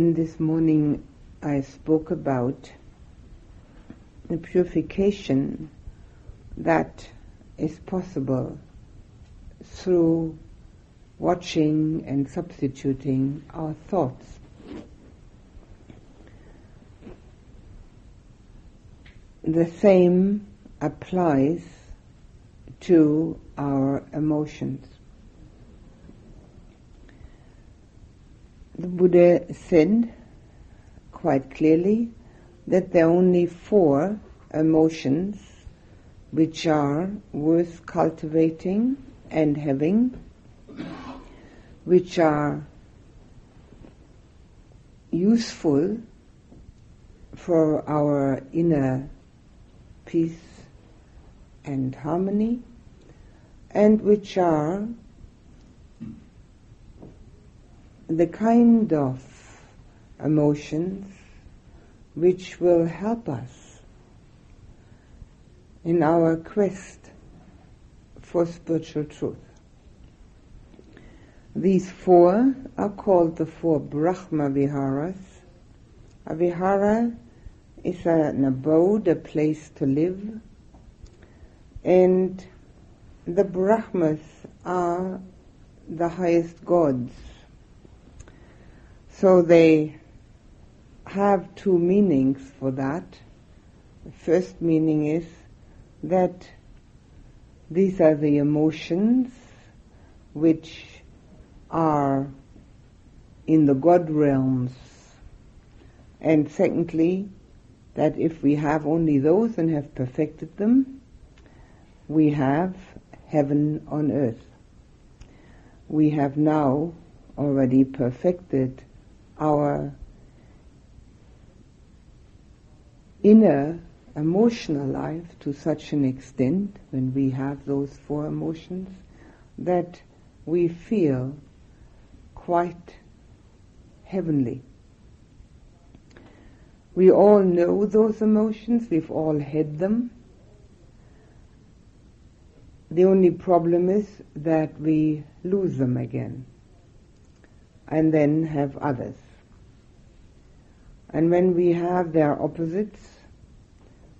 This morning I spoke about the purification that is possible through watching and substituting our thoughts. The same applies to our emotions. The Buddha said quite clearly that there are only four emotions which are worth cultivating and having, which are useful for our inner peace and harmony, and which are the kind of emotions which will help us in our quest for spiritual truth. These four are called the four Brahma Viharas. A Vihara is an abode, a place to live, and the Brahmas are the highest gods so they have two meanings for that. The first meaning is that these are the emotions which are in the God realms. And secondly, that if we have only those and have perfected them, we have heaven on earth. We have now already perfected our inner emotional life to such an extent when we have those four emotions that we feel quite heavenly. We all know those emotions, we've all had them. The only problem is that we lose them again and then have others. And when we have their opposites,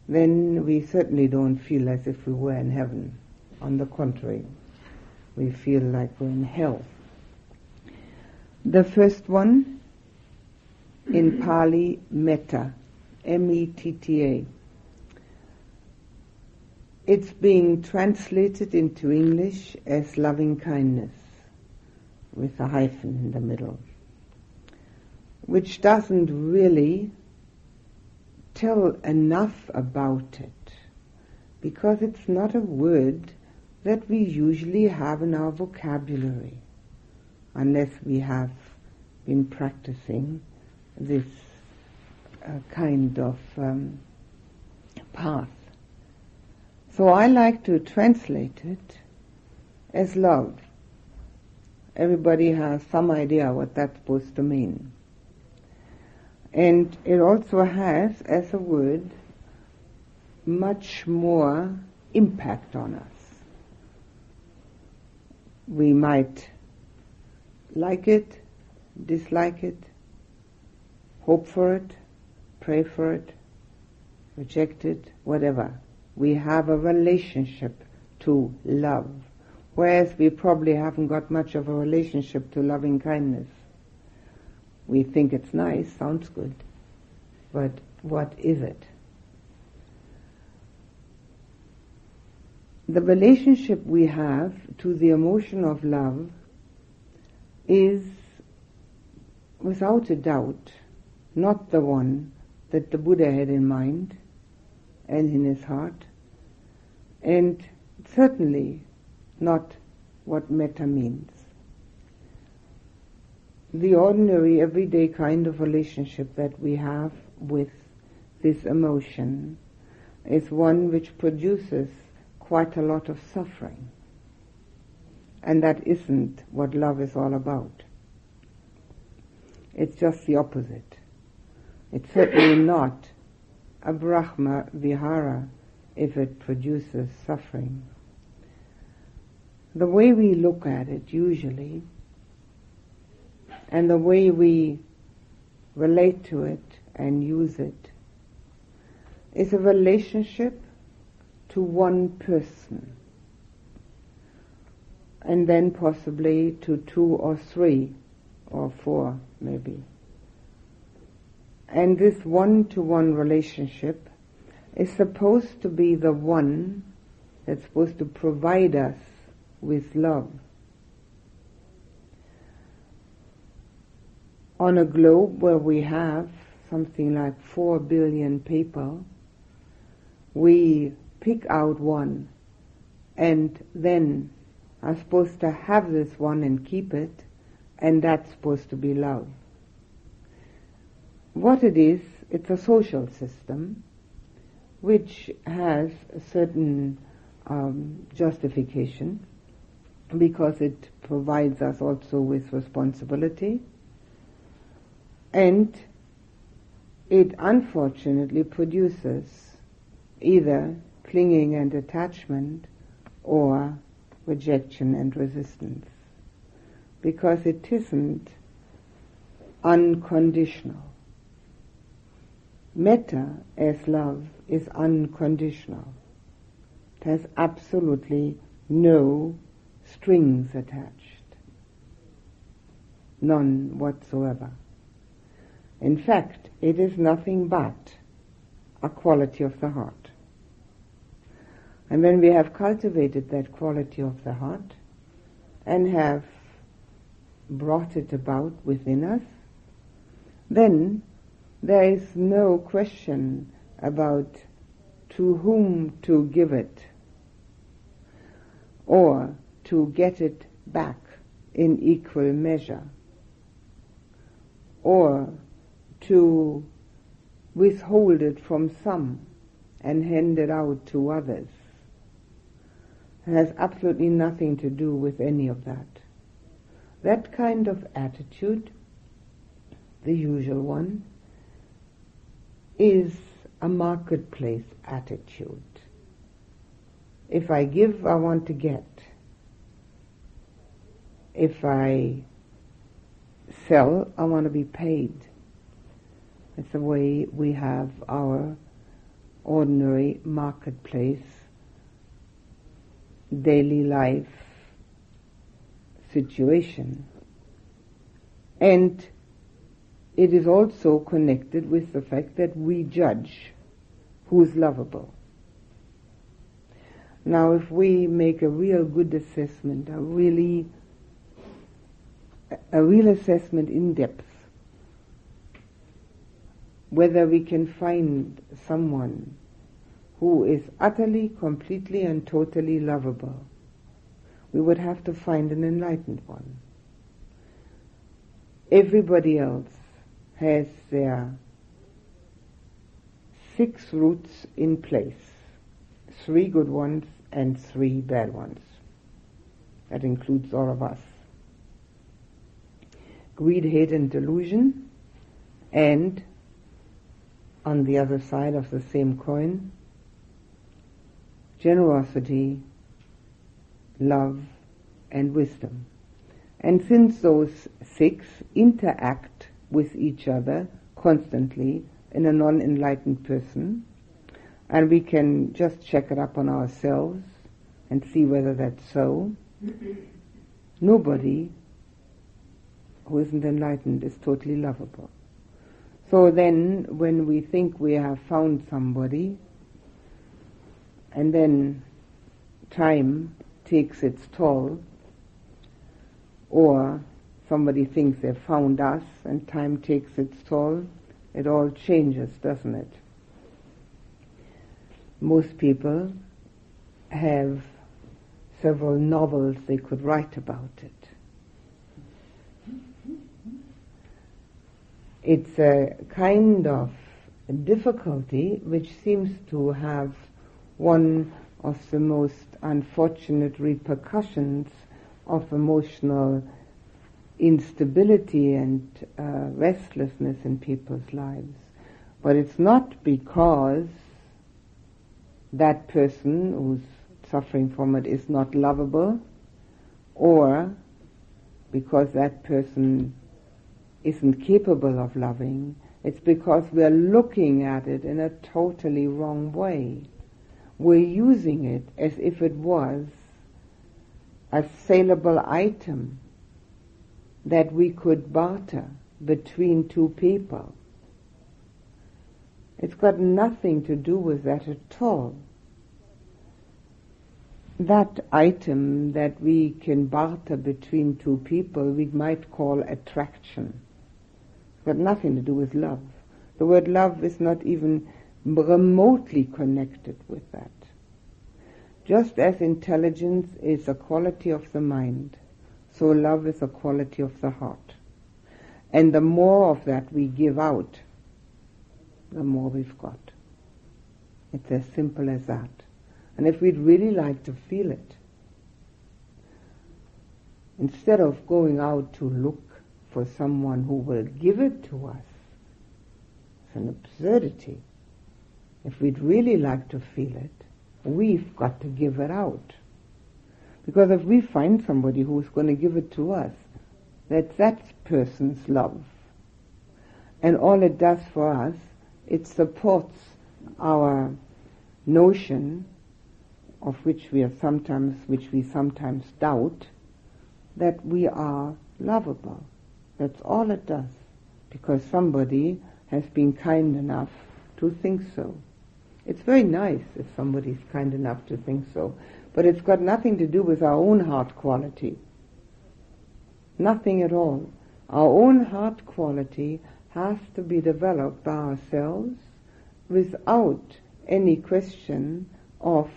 then we certainly don't feel as if we were in heaven. On the contrary, we feel like we're in hell. The first one in Pali, metta, M-E-T-T-A. It's being translated into English as loving kindness with a hyphen in the middle which doesn't really tell enough about it because it's not a word that we usually have in our vocabulary unless we have been practicing this uh, kind of um, path. So I like to translate it as love. Everybody has some idea what that's supposed to mean. And it also has, as a word, much more impact on us. We might like it, dislike it, hope for it, pray for it, reject it, whatever. We have a relationship to love, whereas we probably haven't got much of a relationship to loving kindness. We think it's nice, sounds good, but what is it? The relationship we have to the emotion of love is, without a doubt, not the one that the Buddha had in mind and in his heart, and certainly not what metta means the ordinary, everyday kind of relationship that we have with this emotion is one which produces quite a lot of suffering. And that isn't what love is all about. It's just the opposite. It's certainly not a Brahma Vihara if it produces suffering. The way we look at it usually and the way we relate to it, and use it, is a relationship to one person, and then possibly to two or three or four, maybe. And this one-to-one relationship is supposed to be the one that's supposed to provide us with love. On a globe where we have something like four billion people, we pick out one and then are supposed to have this one and keep it, and that's supposed to be love. What it is, it's a social system which has a certain um, justification because it provides us also with responsibility and it unfortunately produces either clinging and attachment or rejection and resistance because it isn't unconditional. Metta as love is unconditional. It has absolutely no strings attached. None whatsoever. In fact, it is nothing but a quality of the heart. And when we have cultivated that quality of the heart and have brought it about within us, then there is no question about to whom to give it or to get it back in equal measure or to withhold it from some and hand it out to others. It has absolutely nothing to do with any of that. That kind of attitude, the usual one, is a marketplace attitude. If I give, I want to get. If I sell, I want to be paid. It's the way we have our ordinary marketplace, daily life situation. And it is also connected with the fact that we judge who is lovable. Now, if we make a real good assessment, a really, a real assessment in depth, whether we can find someone who is utterly, completely, and totally lovable, we would have to find an enlightened one. Everybody else has their six roots in place, three good ones and three bad ones. That includes all of us. Greed, hate, and delusion, and on the other side of the same coin, generosity, love, and wisdom. And since those six interact with each other constantly in a non-enlightened person, and we can just check it up on ourselves and see whether that's so. Nobody who isn't enlightened is totally lovable. So then, when we think we have found somebody, and then time takes its toll, or somebody thinks they've found us and time takes its toll, it all changes, doesn't it? Most people have several novels they could write about it. It's a kind of difficulty which seems to have one of the most unfortunate repercussions of emotional instability and uh, restlessness in people's lives. But it's not because that person who's suffering from it is not lovable or because that person isn't capable of loving, it's because we're looking at it in a totally wrong way. We're using it as if it was a saleable item that we could barter between two people. It's got nothing to do with that at all. That item that we can barter between two people we might call attraction. Got nothing to do with love. The word love is not even remotely connected with that. Just as intelligence is a quality of the mind, so love is a quality of the heart. And the more of that we give out, the more we've got. It's as simple as that. And if we'd really like to feel it, instead of going out to look for someone who will give it to us, it's an absurdity. If we'd really like to feel it, we've got to give it out. Because if we find somebody who's going to give it to us, that's that person's love. And all it does for us, it supports our notion of which we are sometimes, which we sometimes doubt, that we are lovable. That's all it does. Because somebody has been kind enough to think so. It's very nice if somebody's kind enough to think so, but it's got nothing to do with our own heart quality. Nothing at all. Our own heart quality has to be developed by ourselves without any question of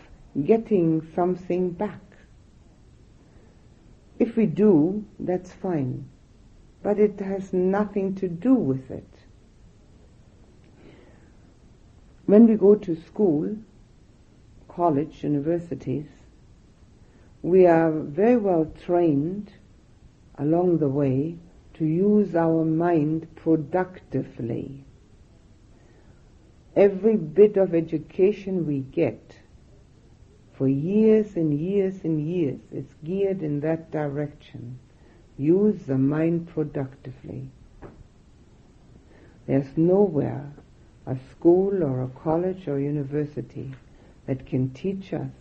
getting something back. If we do, that's fine, but it has nothing to do with it. When we go to school, college, universities, we are very well trained along the way to use our mind productively. Every bit of education we get for years and years and years is geared in that direction. Use the mind productively. There's nowhere a school or a college or university that can teach us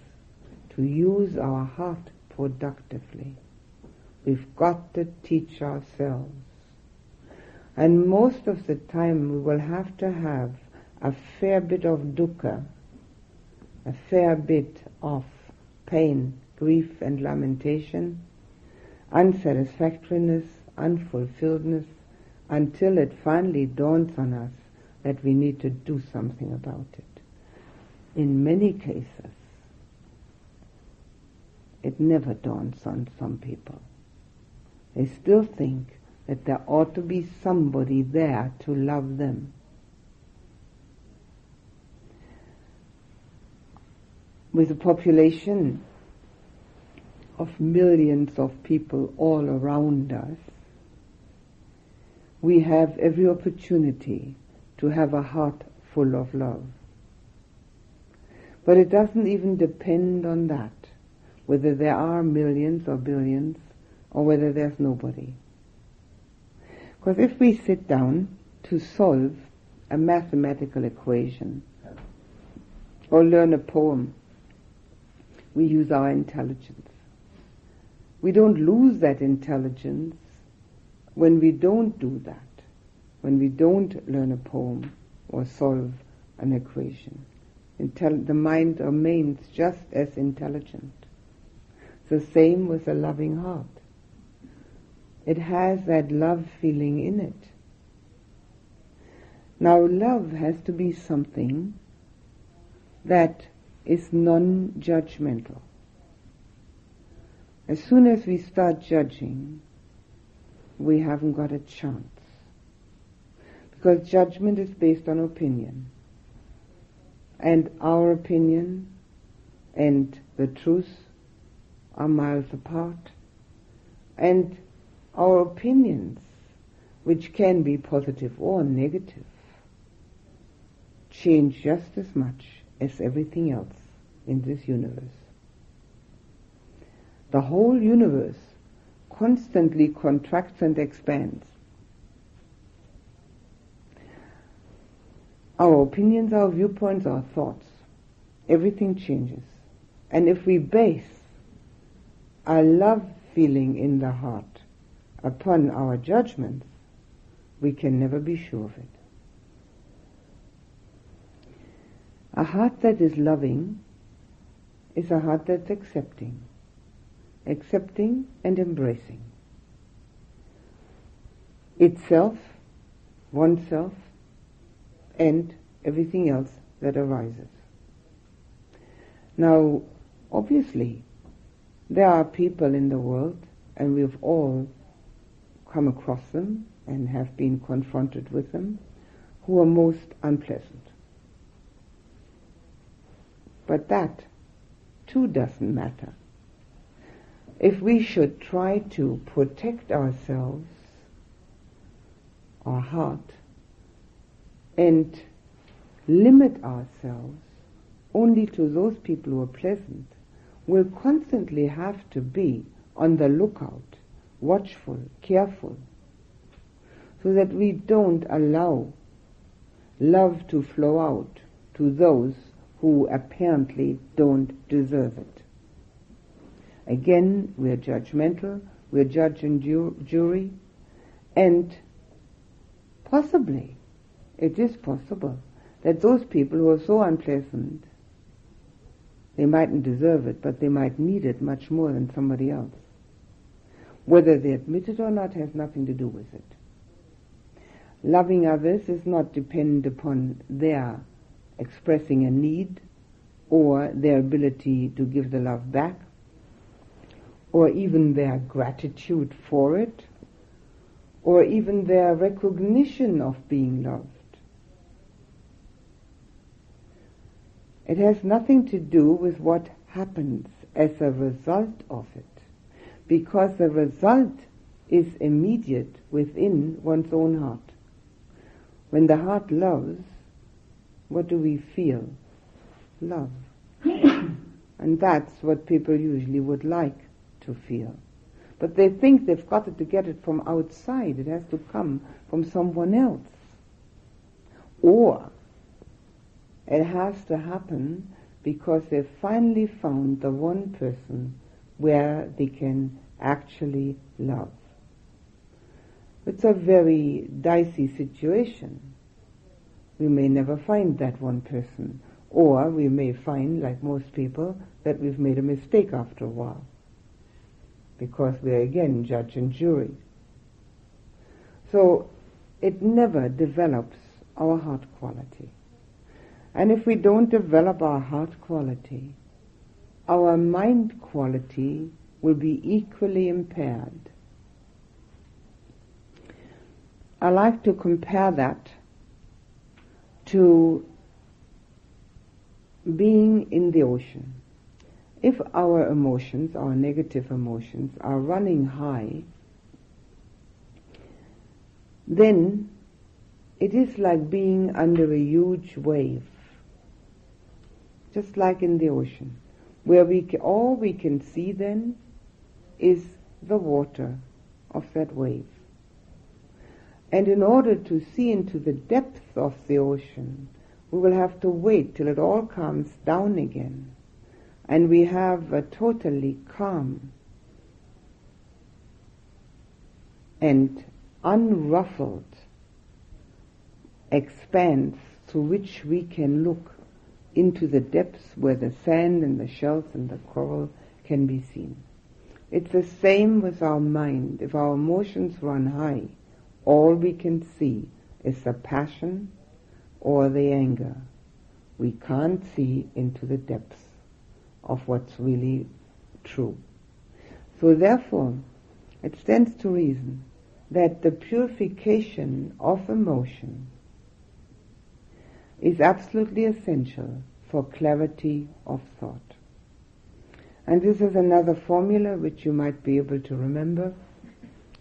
to use our heart productively. We've got to teach ourselves. And most of the time we will have to have a fair bit of dukkha, a fair bit of pain, grief and lamentation, unsatisfactoriness, unfulfilledness, until it finally dawns on us that we need to do something about it. In many cases, it never dawns on some people. They still think that there ought to be somebody there to love them. With a population of millions of people all around us, we have every opportunity to have a heart full of love. But it doesn't even depend on that, whether there are millions or billions or whether there's nobody. Because if we sit down to solve a mathematical equation or learn a poem, we use our intelligence. We don't lose that intelligence when we don't do that when we don't learn a poem or solve an equation. Intel- the mind remains just as intelligent. The same with a loving heart. It has that love feeling in it. Now love has to be something that is non-judgmental. As soon as we start judging, we haven't got a chance. Because judgment is based on opinion. And our opinion and the truth are miles apart. And our opinions, which can be positive or negative, change just as much as everything else in this universe the whole universe constantly contracts and expands. Our opinions, our viewpoints, our thoughts, everything changes. And if we base our love feeling in the heart upon our judgments, we can never be sure of it. A heart that is loving is a heart that's accepting accepting and embracing itself, oneself, and everything else that arises. Now, obviously, there are people in the world, and we've all come across them and have been confronted with them, who are most unpleasant. But that, too, doesn't matter. If we should try to protect ourselves, our heart, and limit ourselves only to those people who are pleasant, we'll constantly have to be on the lookout, watchful, careful, so that we don't allow love to flow out to those who apparently don't deserve it. Again, we're judgmental, we're judge and ju- jury, and possibly, it is possible, that those people who are so unpleasant, they mightn't deserve it, but they might need it much more than somebody else. Whether they admit it or not has nothing to do with it. Loving others is not dependent upon their expressing a need or their ability to give the love back or even their gratitude for it or even their recognition of being loved. It has nothing to do with what happens as a result of it, because the result is immediate within one's own heart. When the heart loves, what do we feel? Love. and that's what people usually would like to feel. But they think they've got to get it from outside. It has to come from someone else. Or it has to happen because they've finally found the one person where they can actually love. It's a very dicey situation. We may never find that one person. Or we may find, like most people, that we've made a mistake after a while. Because we're again judge and jury. So it never develops our heart quality. And if we don't develop our heart quality, our mind quality will be equally impaired. I like to compare that to being in the ocean. If our emotions, our negative emotions, are running high, then it is like being under a huge wave, just like in the ocean, where we can, all we can see then is the water of that wave. And in order to see into the depth of the ocean, we will have to wait till it all calms down again. And we have a totally calm and unruffled expanse through which we can look into the depths where the sand and the shells and the coral can be seen. It's the same with our mind. If our emotions run high, all we can see is the passion or the anger. We can't see into the depths of what's really true. So therefore, it stands to reason that the purification of emotion is absolutely essential for clarity of thought. And this is another formula which you might be able to remember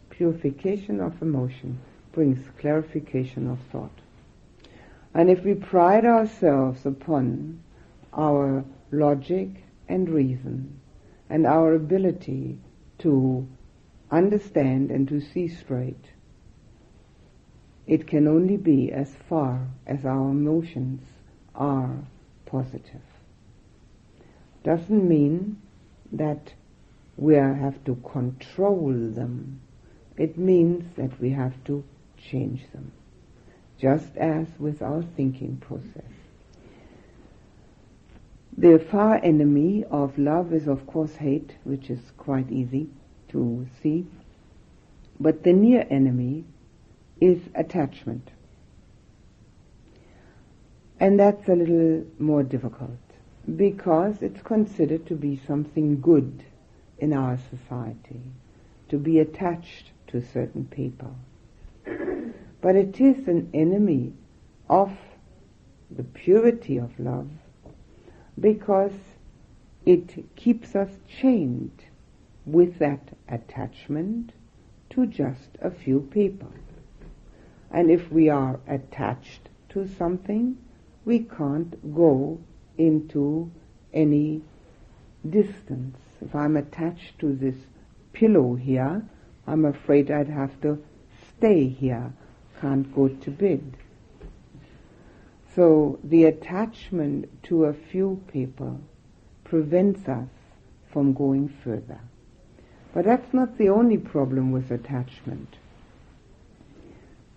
purification of emotion brings clarification of thought. And if we pride ourselves upon our logic and reason and our ability to understand and to see straight, it can only be as far as our emotions are positive. Doesn't mean that we have to control them. It means that we have to change them, just as with our thinking process. The far enemy of love is of course hate, which is quite easy to see. But the near enemy is attachment. And that's a little more difficult because it's considered to be something good in our society, to be attached to certain people. But it is an enemy of the purity of love because it keeps us chained with that attachment to just a few people. And if we are attached to something, we can't go into any distance. If I'm attached to this pillow here, I'm afraid I'd have to stay here, can't go to bed. So the attachment to a few people prevents us from going further. But that's not the only problem with attachment.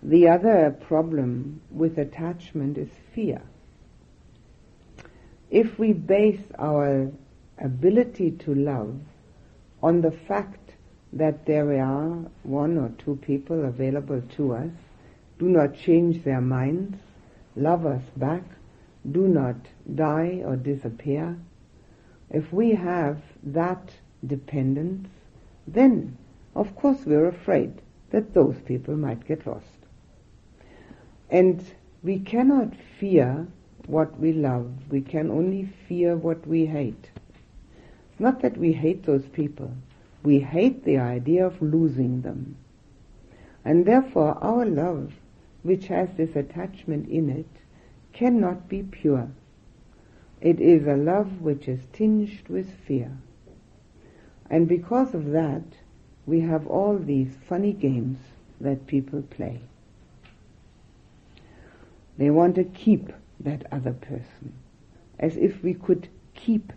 The other problem with attachment is fear. If we base our ability to love on the fact that there are one or two people available to us, do not change their minds, love us back, do not die or disappear, if we have that dependence, then of course we're afraid that those people might get lost. And we cannot fear what we love, we can only fear what we hate. It's not that we hate those people, we hate the idea of losing them. And therefore our love which has this attachment in it cannot be pure. It is a love which is tinged with fear. And because of that, we have all these funny games that people play. They want to keep that other person as if we could keep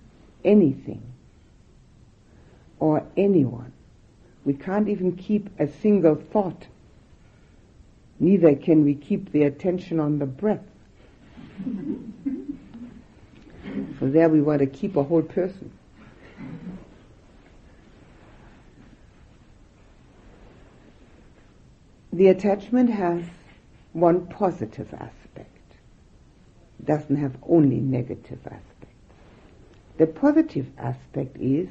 anything or anyone. We can't even keep a single thought Neither can we keep the attention on the breath. so there we want to keep a whole person. The attachment has one positive aspect. It doesn't have only negative aspects. The positive aspect is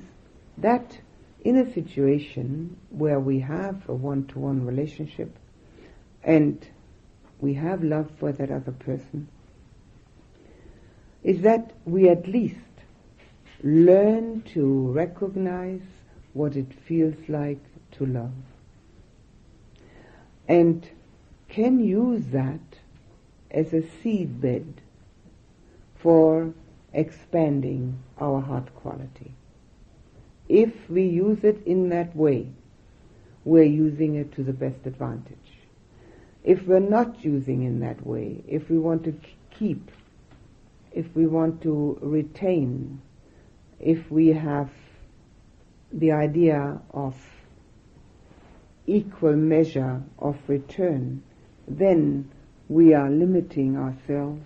that in a situation where we have a one-to-one relationship, and we have love for that other person, is that we at least learn to recognize what it feels like to love. And can use that as a seedbed for expanding our heart quality. If we use it in that way, we're using it to the best advantage. If we're not using in that way, if we want to keep, if we want to retain, if we have the idea of equal measure of return, then we are limiting ourselves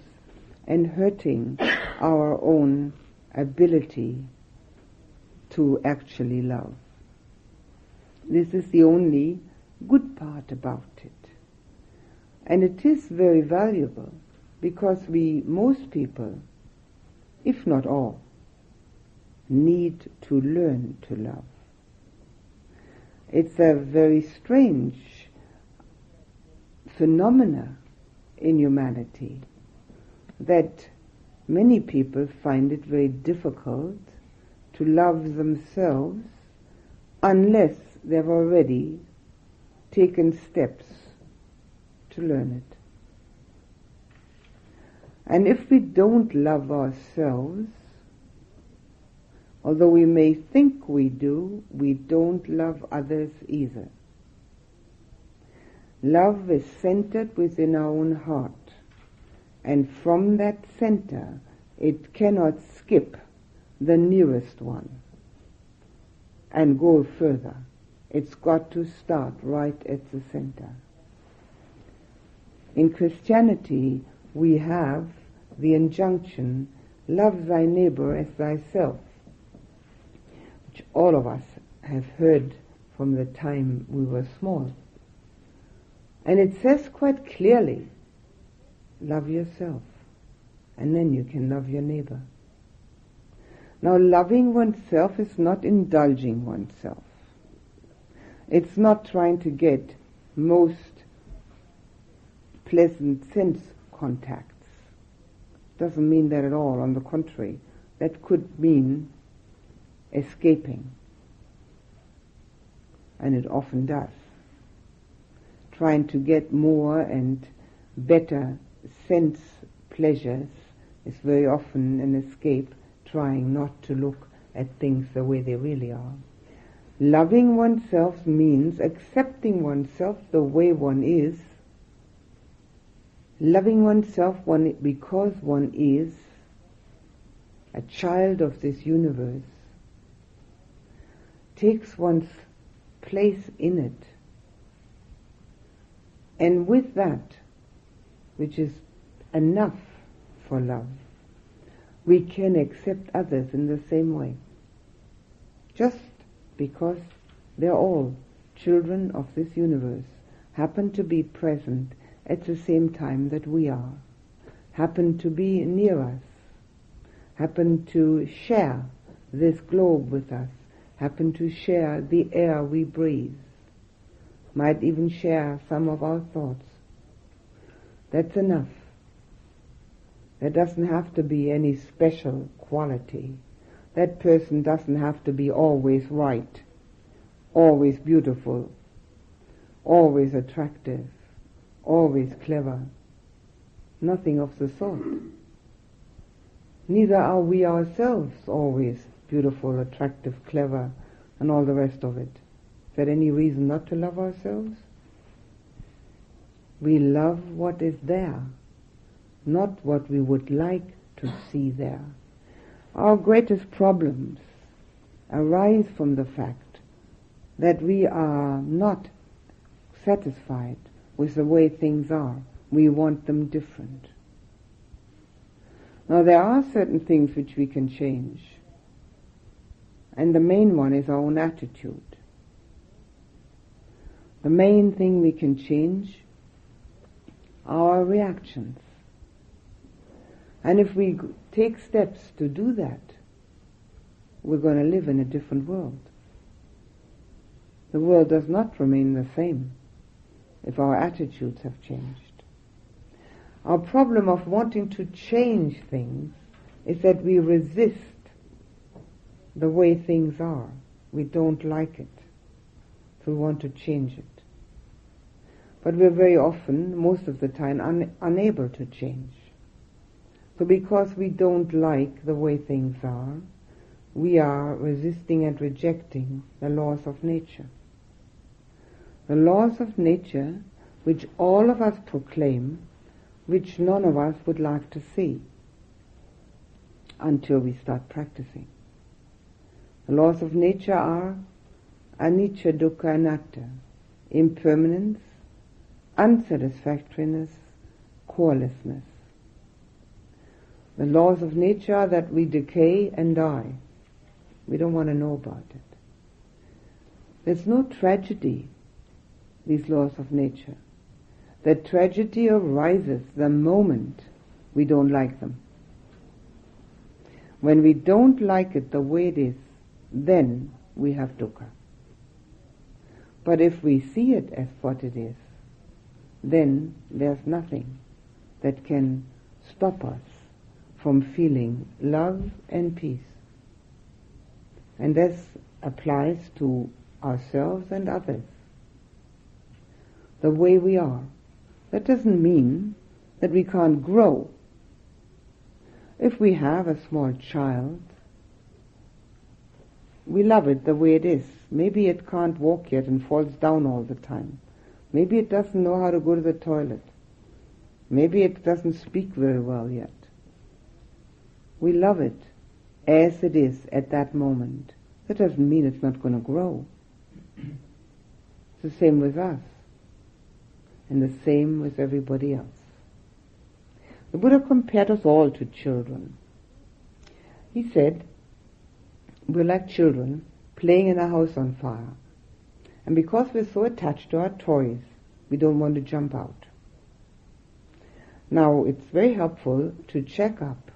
and hurting our own ability to actually love. This is the only good part about. And it is very valuable because we, most people, if not all, need to learn to love. It's a very strange phenomena in humanity that many people find it very difficult to love themselves unless they've already taken steps to learn it. And if we don't love ourselves, although we may think we do, we don't love others either. Love is centered within our own heart. And from that center, it cannot skip the nearest one and go further. It's got to start right at the center. In Christianity, we have the injunction, love thy neighbor as thyself, which all of us have heard from the time we were small. And it says quite clearly, love yourself, and then you can love your neighbor. Now, loving oneself is not indulging oneself. It's not trying to get most pleasant sense contacts. Doesn't mean that at all. On the contrary, that could mean escaping. And it often does. Trying to get more and better sense pleasures is very often an escape trying not to look at things the way they really are. Loving oneself means accepting oneself the way one is, loving oneself one, because one is a child of this universe, takes one's place in it. And with that, which is enough for love, we can accept others in the same way. Just because they're all children of this universe, happen to be present at the same time that we are, happen to be near us, happen to share this globe with us, happen to share the air we breathe, might even share some of our thoughts. That's enough. There doesn't have to be any special quality. That person doesn't have to be always right, always beautiful, always attractive, always clever. Nothing of the sort. Neither are we ourselves always beautiful, attractive, clever, and all the rest of it. Is there any reason not to love ourselves? We love what is there not what we would like to see there. Our greatest problems arise from the fact that we are not satisfied with the way things are. We want them different. Now there are certain things which we can change. And the main one is our own attitude. The main thing we can change are our reactions. And if we take steps to do that, we're going to live in a different world. The world does not remain the same if our attitudes have changed. Our problem of wanting to change things is that we resist the way things are. We don't like it. So we want to change it. But we're very often, most of the time, un- unable to change. So because we don't like the way things are, we are resisting and rejecting the laws of nature. The laws of nature which all of us proclaim, which none of us would like to see until we start practicing. The laws of nature are anicca, dukkha, anatta, impermanence, unsatisfactoriness, corelessness. The laws of nature are that we decay and die. We don't want to know about it. There's no tragedy, these laws of nature. The tragedy arises the moment we don't like them. When we don't like it the way it is, then we have dukkha. But if we see it as what it is, then there's nothing that can stop us from feeling love and peace. And this applies to ourselves and others. The way we are. That doesn't mean that we can't grow. If we have a small child, we love it the way it is. Maybe it can't walk yet and falls down all the time. Maybe it doesn't know how to go to the toilet. Maybe it doesn't speak very well yet. We love it as it is at that moment. That doesn't mean it's not going to grow. It's the same with us. And the same with everybody else. The Buddha compared us all to children. He said, we're like children playing in a house on fire. And because we're so attached to our toys, we don't want to jump out. Now, it's very helpful to check up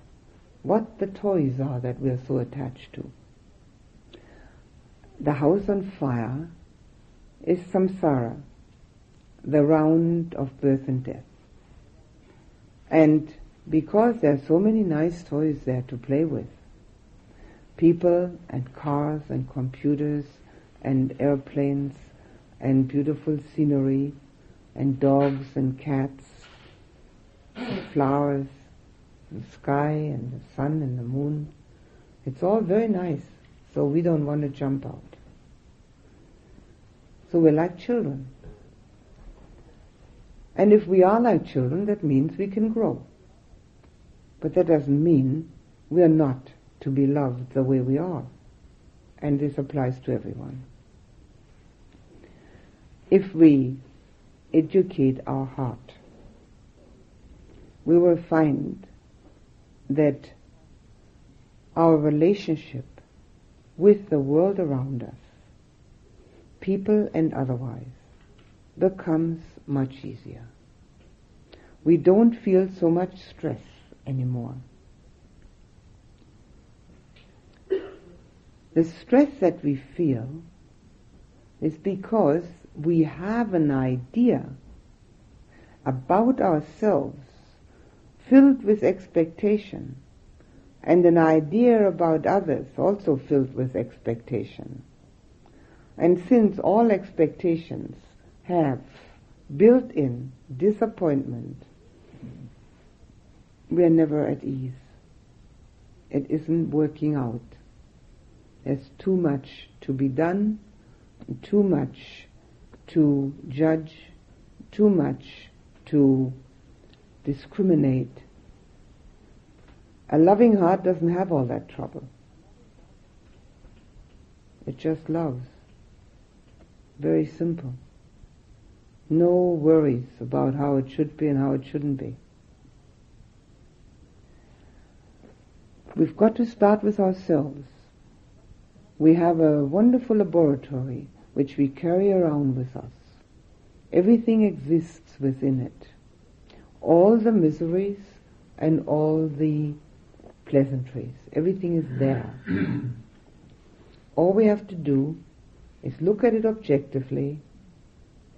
what the toys are that we're so attached to. The house on fire is samsara, the round of birth and death. And because there are so many nice toys there to play with, people and cars and computers and airplanes and beautiful scenery and dogs and cats, and flowers, and the sky and the sun and the moon. It's all very nice, so we don't want to jump out. So we're like children. And if we are like children, that means we can grow. But that doesn't mean we are not to be loved the way we are. And this applies to everyone if we educate our heart, we will find that our relationship with the world around us, people and otherwise, becomes much easier. We don't feel so much stress anymore. The stress that we feel is because we have an idea about ourselves filled with expectation and an idea about others also filled with expectation. And since all expectations have built-in disappointment, we are never at ease. It isn't working out. There's too much to be done, too much to judge, too much to discriminate. A loving heart doesn't have all that trouble. It just loves. Very simple. No worries about how it should be and how it shouldn't be. We've got to start with ourselves. We have a wonderful laboratory which we carry around with us. Everything exists within it. All the miseries and all the pleasantries. Everything is there. all we have to do is look at it objectively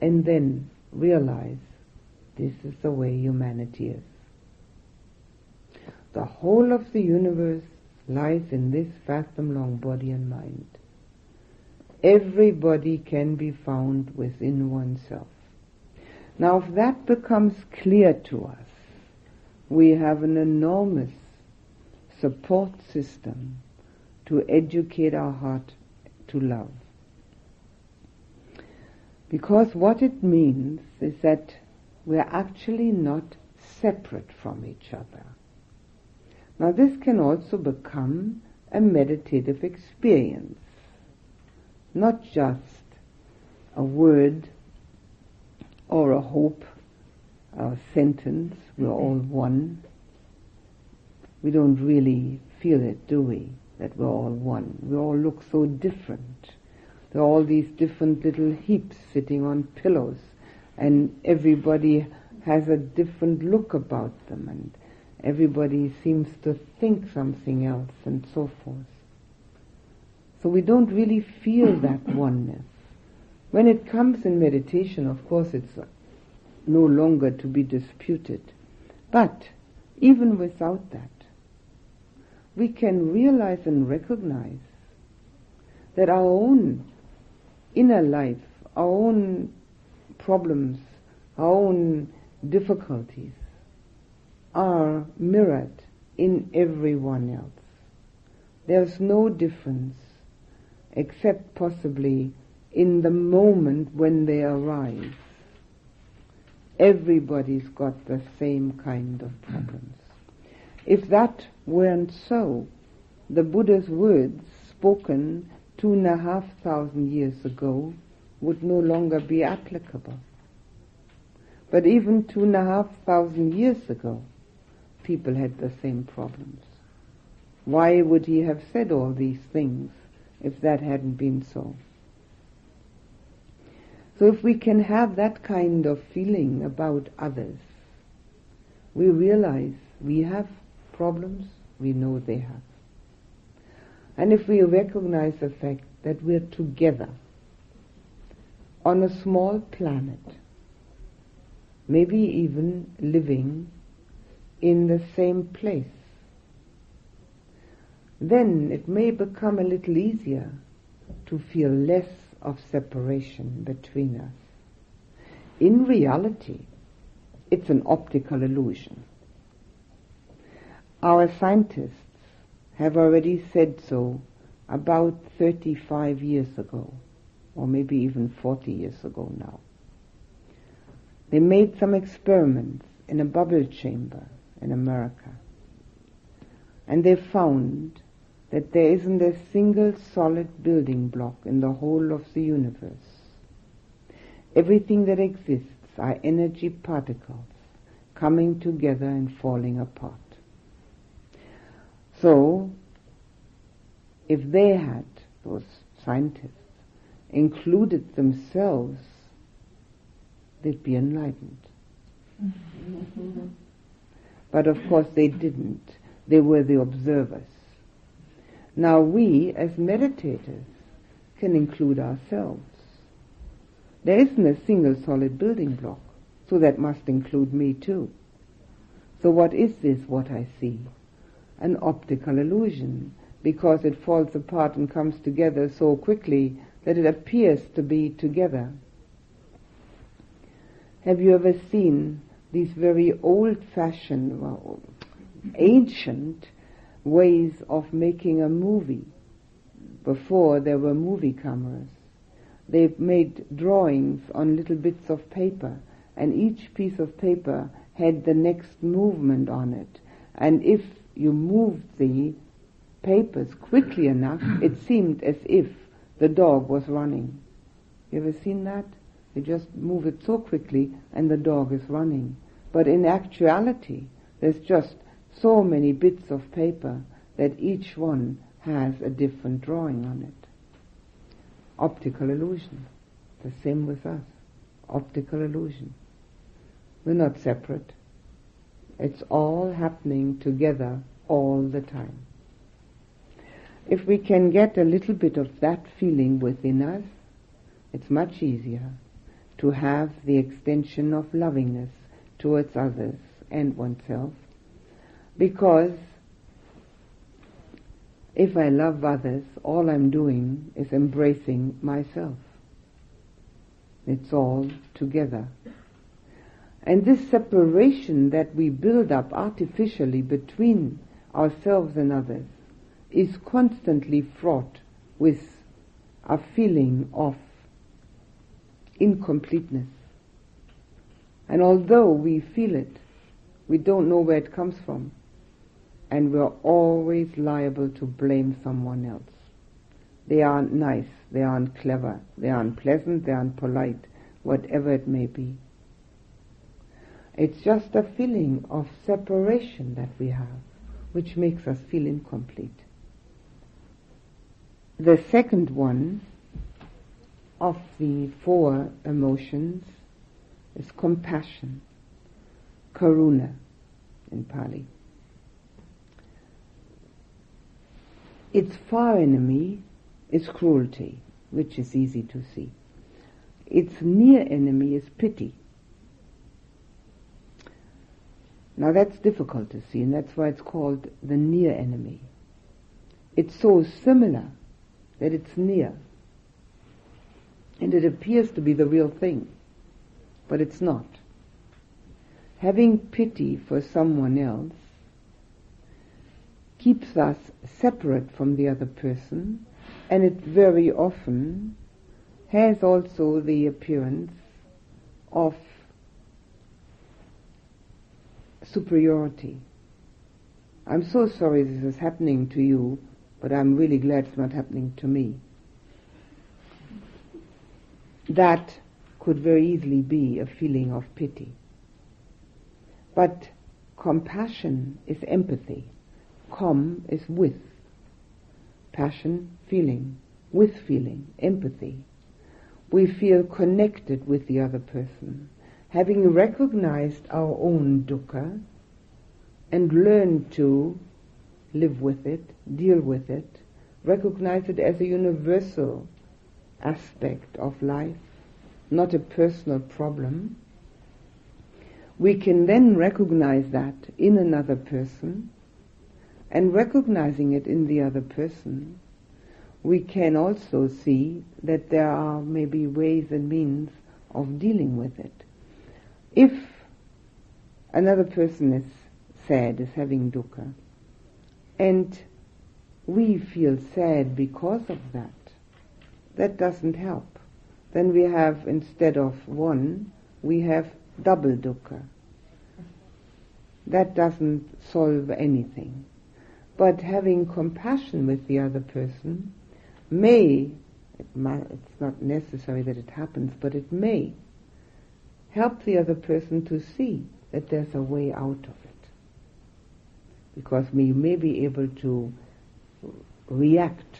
and then realize this is the way humanity is. The whole of the universe lies in this fathom long body and mind everybody can be found within oneself. Now, if that becomes clear to us, we have an enormous support system to educate our heart to love. Because what it means is that we're actually not separate from each other. Now, this can also become a meditative experience not just a word or a hope or a sentence, we're mm-hmm. all one. We don't really feel it, do we? That we're all one. We all look so different. Are all these different little heaps sitting on pillows, and everybody has a different look about them, and everybody seems to think something else, and so forth. So we don't really feel that oneness. When it comes in meditation, of course, it's no longer to be disputed. But even without that, we can realize and recognize that our own inner life, our own problems, our own difficulties are mirrored in everyone else. There's no difference except possibly in the moment when they arise. Everybody's got the same kind of problems. If that weren't so, the Buddha's words spoken two and a half thousand years ago would no longer be applicable. But even two and a half thousand years ago, people had the same problems. Why would he have said all these things if that hadn't been so? So if we can have that kind of feeling about others, we realize we have problems, we know they have. And if we recognize the fact that we're together on a small planet, maybe even living in the same place, then it may become a little easier to feel less of separation between us. In reality, it's an optical illusion. Our scientists have already said so about 35 years ago, or maybe even 40 years ago now. They made some experiments in a bubble chamber in America, and they found that there isn't a single solid building block in the whole of the universe. Everything that exists are energy particles coming together and falling apart. So, if they had, those scientists, included themselves, they'd be enlightened. Mm-hmm. but of course they didn't. They were the observers. Now we, as meditators, can include ourselves. There isn't a single solid building block, so that must include me too. So what is this, what I see? An optical illusion, because it falls apart and comes together so quickly that it appears to be together. Have you ever seen these very old-fashioned, well, ancient ways of making a movie. Before there were movie cameras. They made drawings on little bits of paper and each piece of paper had the next movement on it. And if you moved the papers quickly enough, it hmm. seemed as if the dog was running. You ever seen that? You just move it so quickly and the dog is running. But in actuality, there's just so many bits of paper that each one has a different drawing on it. Optical illusion. The same with us. Optical illusion. We're not separate. It's all happening together all the time. If we can get a little bit of that feeling within us, it's much easier to have the extension of lovingness towards others and oneself because if I love others, all I'm doing is embracing myself. It's all together. And this separation that we build up artificially between ourselves and others is constantly fraught with a feeling of incompleteness. And although we feel it, we don't know where it comes from and we're always liable to blame someone else. They aren't nice, they aren't clever, they aren't pleasant, they aren't polite, whatever it may be. It's just a feeling of separation that we have, which makes us feel incomplete. The second one of the four emotions is compassion, karuna in Pali. Its far enemy is cruelty, which is easy to see. Its near enemy is pity. Now that's difficult to see, and that's why it's called the near enemy. It's so similar that it's near. And it appears to be the real thing, but it's not. Having pity for someone else keeps us separate from the other person, and it very often has also the appearance of superiority. I'm so sorry this is happening to you, but I'm really glad it's not happening to me. That could very easily be a feeling of pity. But compassion is empathy. Com is with. Passion, feeling. With feeling, empathy. We feel connected with the other person. Having recognized our own dukkha and learned to live with it, deal with it, recognize it as a universal aspect of life, not a personal problem, we can then recognize that in another person, and recognizing it in the other person, we can also see that there are maybe ways and means of dealing with it. If another person is sad, is having dukkha, and we feel sad because of that, that doesn't help. Then we have, instead of one, we have double dukkha. That doesn't solve anything. But having compassion with the other person may, it might, it's not necessary that it happens, but it may help the other person to see that there's a way out of it. Because we may be able to react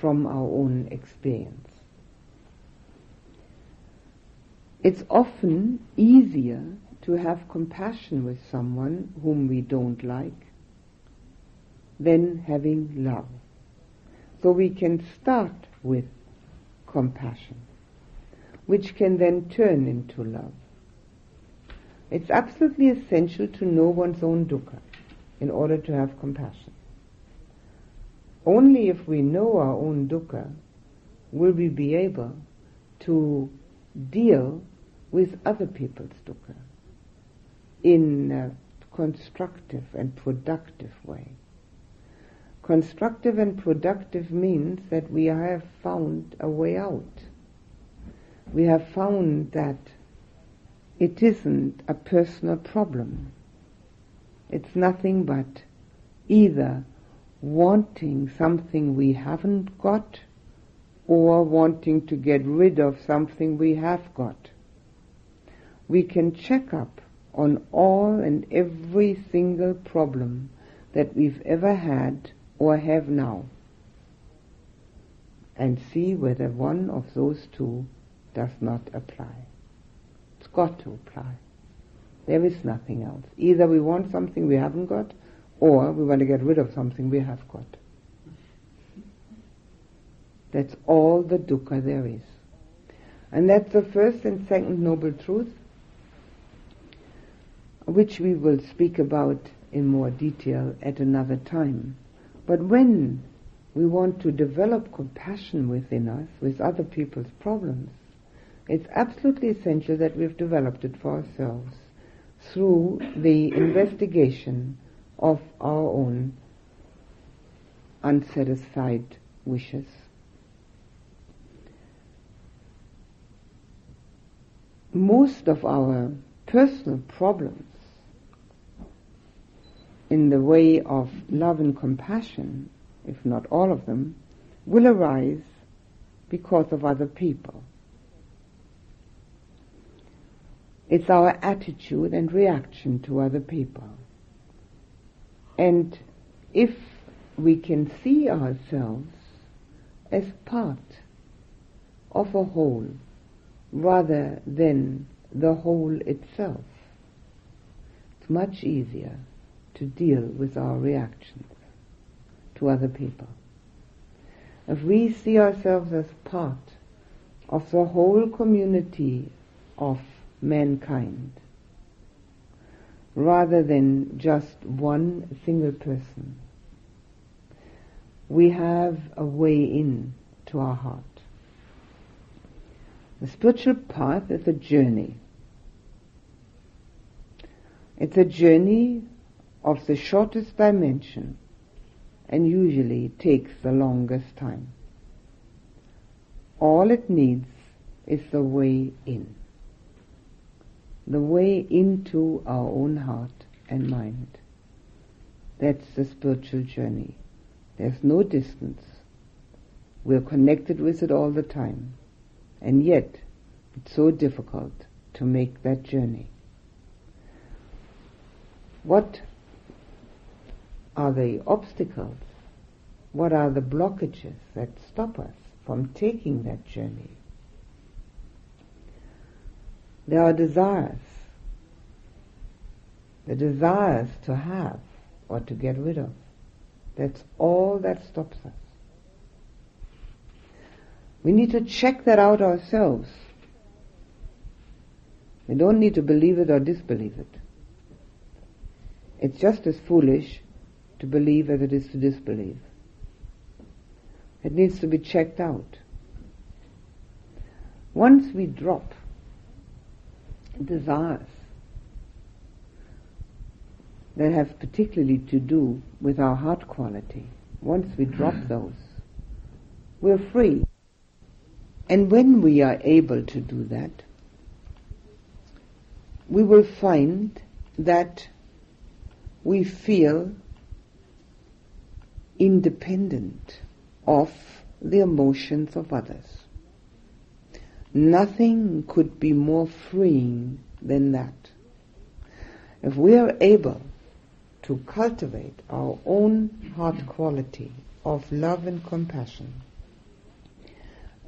from our own experience. It's often easier to have compassion with someone whom we don't like than having love. So we can start with compassion, which can then turn into love. It's absolutely essential to know one's own dukkha in order to have compassion. Only if we know our own dukkha will we be able to deal with other people's dukkha in a constructive and productive way. Constructive and productive means that we have found a way out. We have found that it isn't a personal problem. It's nothing but either wanting something we haven't got or wanting to get rid of something we have got. We can check up on all and every single problem that we've ever had or have now and see whether one of those two does not apply. Got to apply. There is nothing else. Either we want something we haven't got or we want to get rid of something we have got. That's all the dukkha there is. And that's the first and second noble truth, which we will speak about in more detail at another time. But when we want to develop compassion within us with other people's problems, it's absolutely essential that we've developed it for ourselves through the investigation of our own unsatisfied wishes. Most of our personal problems in the way of love and compassion, if not all of them, will arise because of other people. It's our attitude and reaction to other people. And if we can see ourselves as part of a whole rather than the whole itself, it's much easier to deal with our reactions to other people. If we see ourselves as part of the whole community of mankind, rather than just one single person, we have a way in to our heart. The spiritual path is a journey. It's a journey of the shortest dimension and usually takes the longest time. All it needs is the way in. The way into our own heart and mind. That's the spiritual journey. There's no distance. We're connected with it all the time. And yet, it's so difficult to make that journey. What are the obstacles? What are the blockages that stop us from taking that journey? There are desires. The desires to have or to get rid of. That's all that stops us. We need to check that out ourselves. We don't need to believe it or disbelieve it. It's just as foolish to believe as it is to disbelieve. It needs to be checked out. Once we drop desires that have particularly to do with our heart quality, once we drop hmm. those, we're free. And when we are able to do that, we will find that we feel independent of the emotions of others. Nothing could be more freeing than that. If we are able to cultivate our own heart quality of love and compassion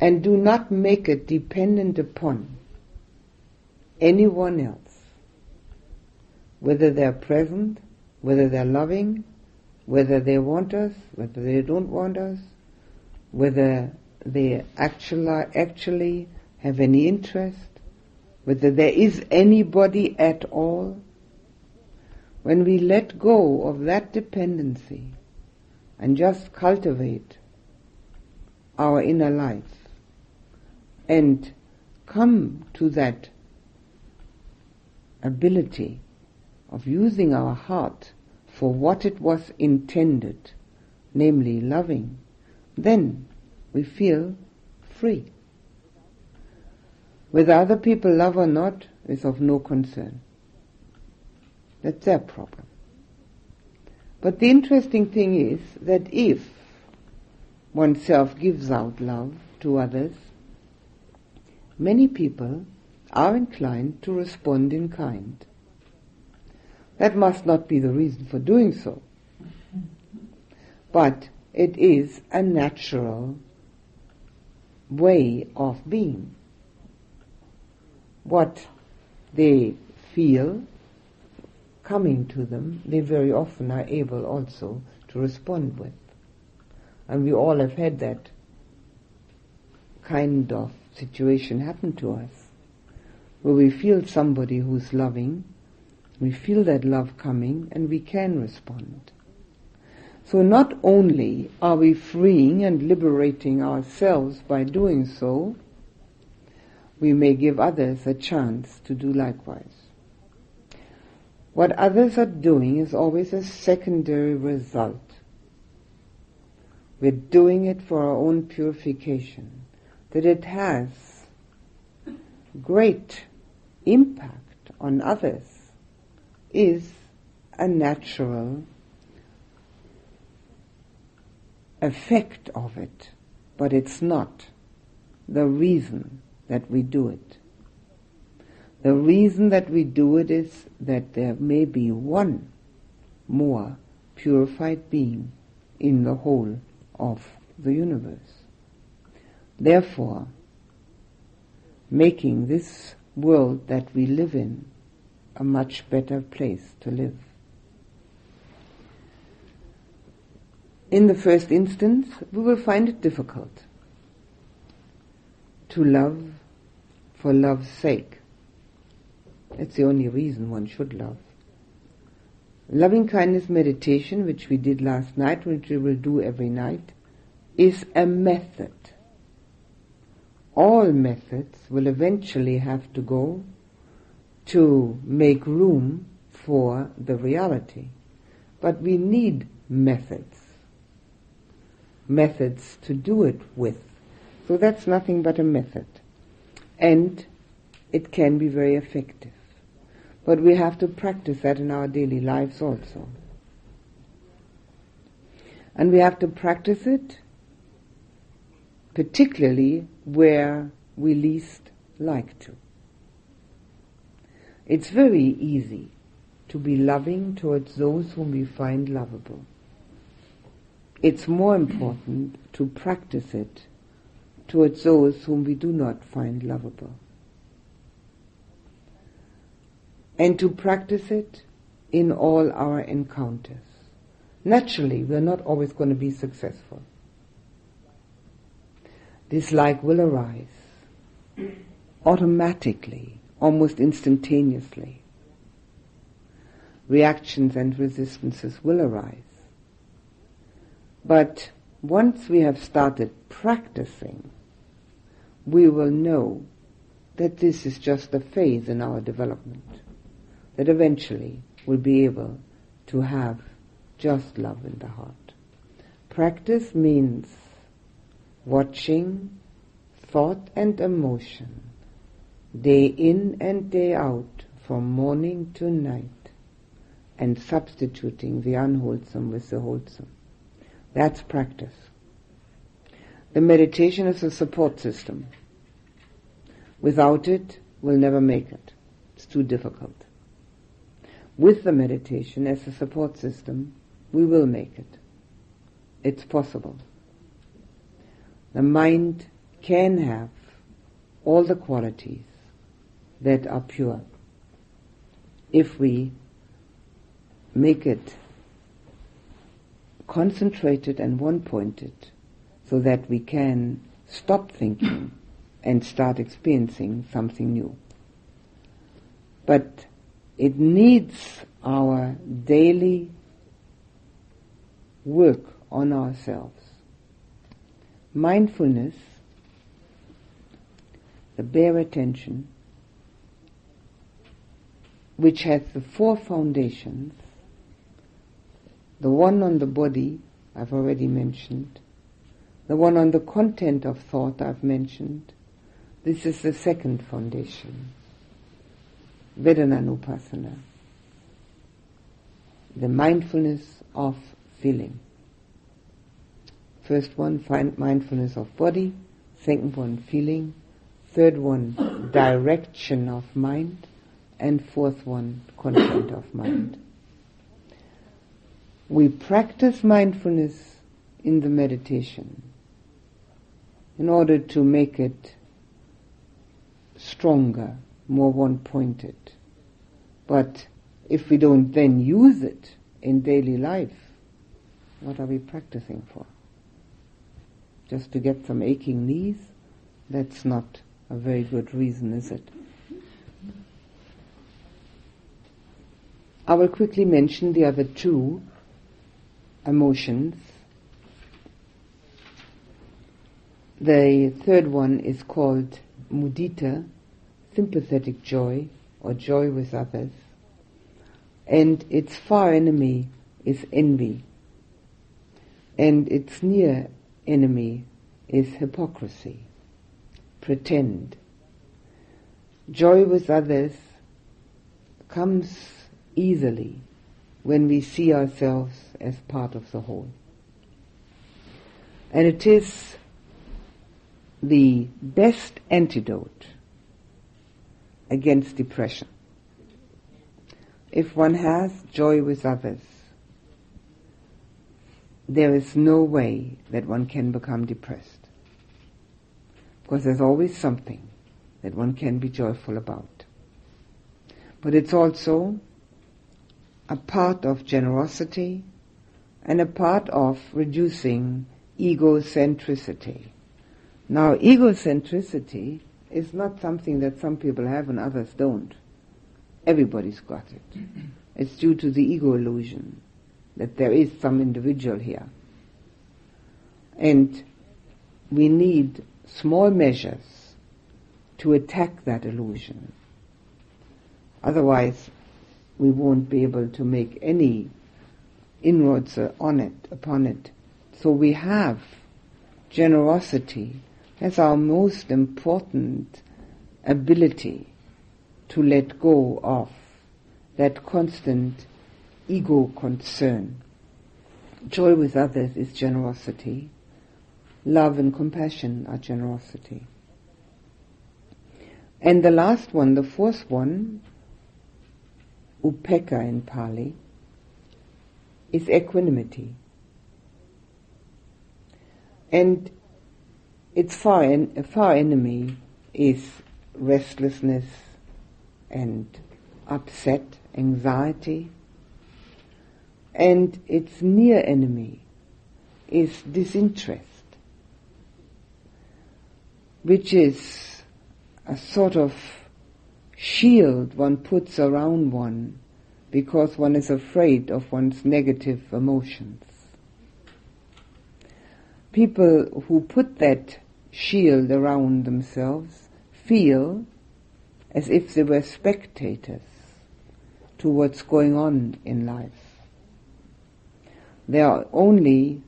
and do not make it dependent upon anyone else, whether they're present, whether they're loving, whether they want us, whether they don't want us, whether they actually, actually have any interest, whether there is anybody at all. When we let go of that dependency and just cultivate our inner life and come to that ability of using our heart for what it was intended, namely loving, then we feel free. Whether other people love or not is of no concern. That's their problem. But the interesting thing is that if oneself gives out love to others, many people are inclined to respond in kind. That must not be the reason for doing so. But it is a natural way of being. What they feel coming to them, they very often are able also to respond with. And we all have had that kind of situation happen to us, where we feel somebody who's loving, we feel that love coming, and we can respond. So not only are we freeing and liberating ourselves by doing so, we may give others a chance to do likewise. What others are doing is always a secondary result. We're doing it for our own purification. That it has great impact on others is a natural effect of it, but it's not the reason that we do it. The reason that we do it is that there may be one more purified being in the whole of the universe. Therefore, making this world that we live in a much better place to live. in the first instance, we will find it difficult to love for love's sake. That's the only reason one should love. Loving kindness meditation, which we did last night, which we will do every night, is a method. All methods will eventually have to go to make room for the reality. But we need methods methods to do it with. So that's nothing but a method. And it can be very effective. But we have to practice that in our daily lives also. And we have to practice it particularly where we least like to. It's very easy to be loving towards those whom we find lovable. It's more important to practice it towards those whom we do not find lovable. And to practice it in all our encounters. Naturally, we're not always going to be successful. Dislike will arise automatically, almost instantaneously. Reactions and resistances will arise. But once we have started practicing, we will know that this is just a phase in our development, that eventually we'll be able to have just love in the heart. Practice means watching thought and emotion day in and day out from morning to night and substituting the unwholesome with the wholesome. That's practice. The meditation is a support system. Without it, we'll never make it. It's too difficult. With the meditation as a support system, we will make it. It's possible. The mind can have all the qualities that are pure if we make it concentrated and one pointed so that we can stop thinking and start experiencing something new. But it needs our daily work on ourselves mindfulness, the bare attention, which has the four foundations, the one on the body, I've already mentioned, the one on the content of thought I've mentioned, this is the second foundation, Vedananupasana, the mindfulness of feeling. First one, mindfulness of body. Second one, feeling. Third one, direction of mind. And fourth one, content of mind. We practice mindfulness in the meditation in order to make it stronger, more one-pointed. But if we don't then use it in daily life, what are we practicing for? just to get some aching knees, that's not a very good reason, is it? I will quickly mention the other two emotions. The third one is called mudita, sympathetic joy or joy with others. And its far enemy is envy. And its near enemy is hypocrisy, pretend. Joy with others comes easily when we see ourselves as part of the whole. And it is the best antidote against depression. If one has joy with others, there is no way that one can become depressed. Because there's always something that one can be joyful about. But it's also a part of generosity and a part of reducing egocentricity. Now, egocentricity is not something that some people have and others don't. Everybody's got it. It's due to the ego illusion that there is some individual here. And we need small measures to attack that illusion. Otherwise, we won't be able to make any inroads on it, upon it. So we have generosity as our most important ability to let go of that constant ego concern. Joy with others is generosity. Love and compassion are generosity. And the last one, the fourth one, upekkha in Pali, is equanimity. And its far, en- far enemy is restlessness and upset, anxiety. And its near enemy is disinterest, which is a sort of shield one puts around one because one is afraid of one's negative emotions. People who put that shield around themselves feel as if they were spectators to what's going on in life. They are only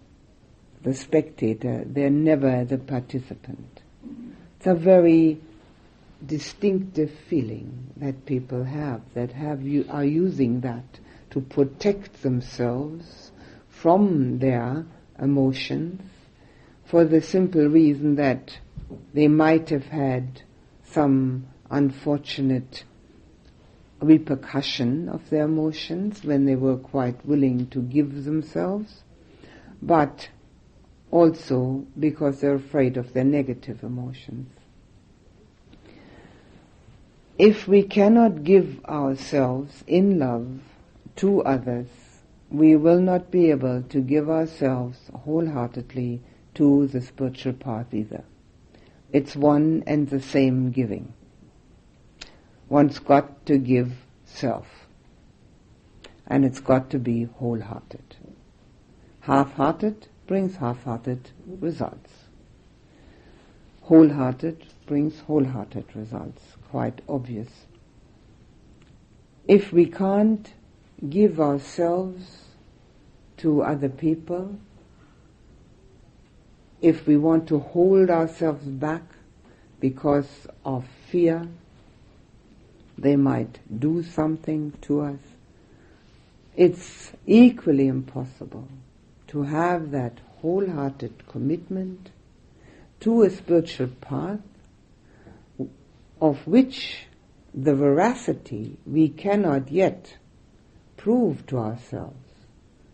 the spectator, they're never the participant. It's a very distinctive feeling that people have, that have you, are using that to protect themselves from their emotions for the simple reason that they might have had some unfortunate repercussion of their emotions when they were quite willing to give themselves, but also because they're afraid of their negative emotions. If we cannot give ourselves in love to others, we will not be able to give ourselves wholeheartedly to the spiritual path either. It's one and the same giving. One's got to give self. And it's got to be wholehearted. Half-hearted brings half-hearted results. Wholehearted brings wholehearted results. Quite obvious. If we can't give ourselves to other people, if we want to hold ourselves back because of fear, they might do something to us. It's equally impossible to have that wholehearted commitment to a spiritual path of which the veracity we cannot yet prove to ourselves.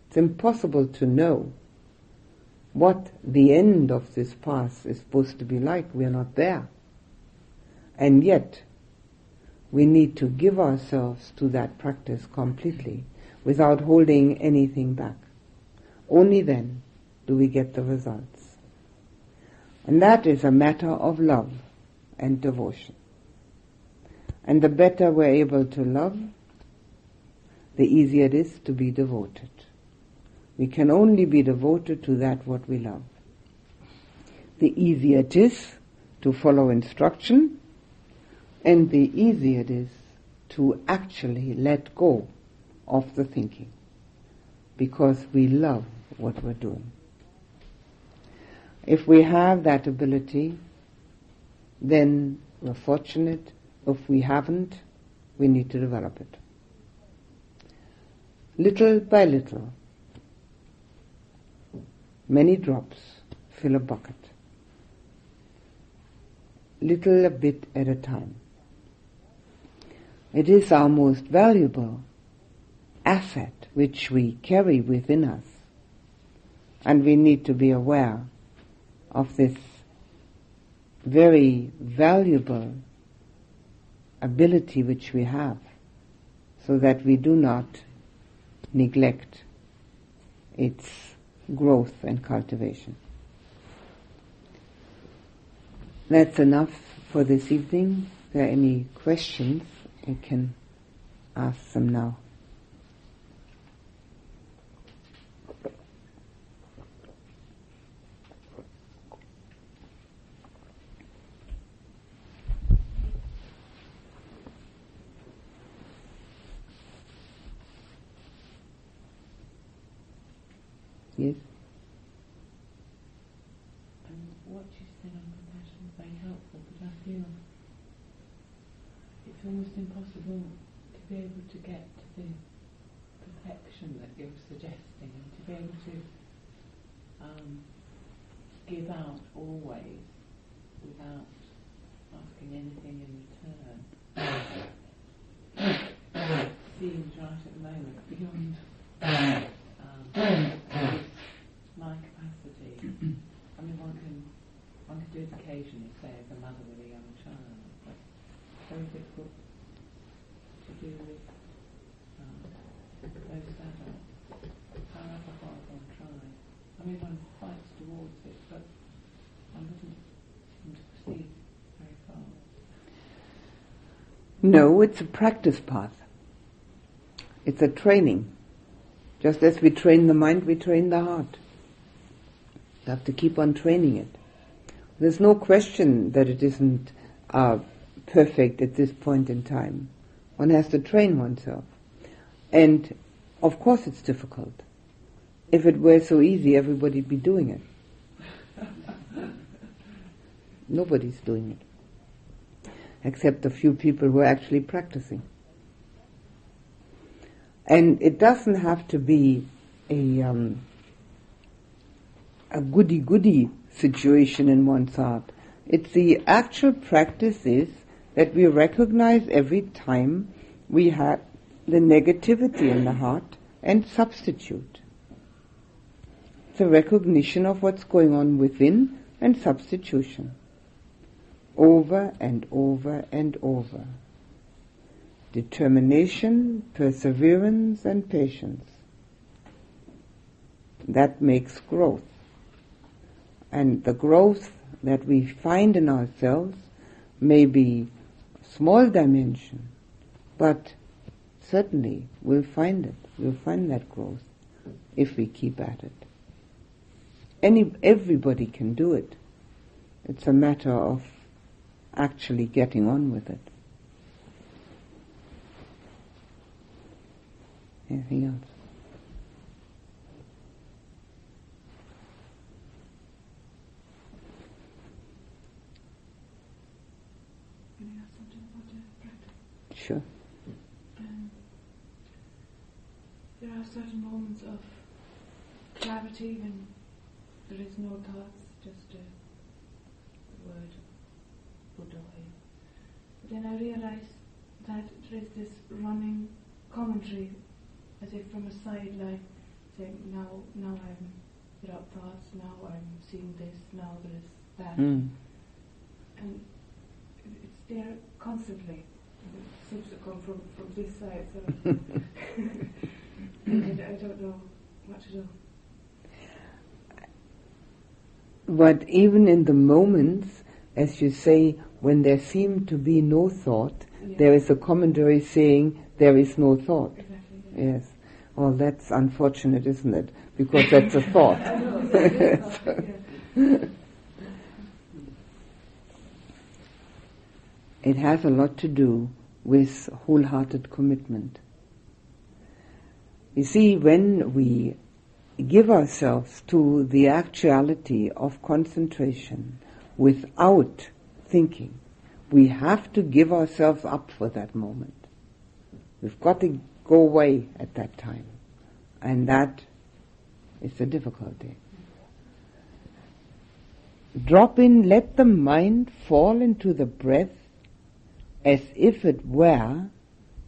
It's impossible to know what the end of this path is supposed to be like. We are not there. And yet, we need to give ourselves to that practice completely without holding anything back. Only then do we get the results. And that is a matter of love and devotion. And the better we're able to love, the easier it is to be devoted. We can only be devoted to that what we love. The easier it is to follow instruction, and the easier it is to actually let go of the thinking, because we love what we're doing. If we have that ability, then we're fortunate. If we haven't, we need to develop it. Little by little, Many drops fill a bucket. Little a bit at a time. It is our most valuable asset which we carry within us. And we need to be aware of this very valuable ability which we have so that we do not neglect its growth and cultivation. That's enough for this evening. If there are any questions, you can ask them now. Yes? And what you said on compassion is very helpful, but I feel it's almost impossible to be able to get to the perfection that you're suggesting and to be able to um, give out always without asking anything in return seems right at the moment beyond um, my capacity. I mean, one can one can do occasionally, say as a mother with a young child, but very difficult to do with um, those adults. However hard one tries. I mean, one fights towards it, but one doesn't seem to proceed very far. No, it's a practice path. It's a training. Just as we train the mind, we train the heart. You have to keep on training it. There's no question that it isn't uh, perfect at this point in time. One has to train oneself. And of course it's difficult. If it were so easy, everybody'd be doing it. Nobody's doing it. Except a few people who are actually practicing. And it doesn't have to be a, um, a goody goody situation in one's heart. It's the actual practice is that we recognize every time we have the negativity in the heart and substitute. A recognition of what's going on within and substitution. Over and over and over. Determination, perseverance and patience. That makes growth. And the growth that we find in ourselves may be small dimension, but certainly we'll find it. We'll find that growth if we keep at it. Any, everybody can do it. It's a matter of actually getting on with it. Anything else? Can I ask something about the practice? Sure. Um, there are certain moments of clarity when there is no thoughts, just a word, Buddha. But then I realize that there is this running commentary, as if from a sideline, saying, now, now I'm without thoughts, now I'm seeing this, now there is that. Mm. and it's there constantly. It seems to come from, from this side, so I, I don't know what to do. But even in the moments, as you say, when there seem to be no thought, Yeah. there is a commentary saying there is no thought. Exactly. yeah. Yes. Well, that's unfortunate, isn't it? Because that's a thought. Know. it's not- yeah. It has a lot to do with wholehearted commitment. You see, when we give ourselves to the actuality of concentration without thinking, we have to give ourselves up for that moment. We've got to go away at that time. And that is the difficulty. Drop in, let the mind fall into the breath as if it were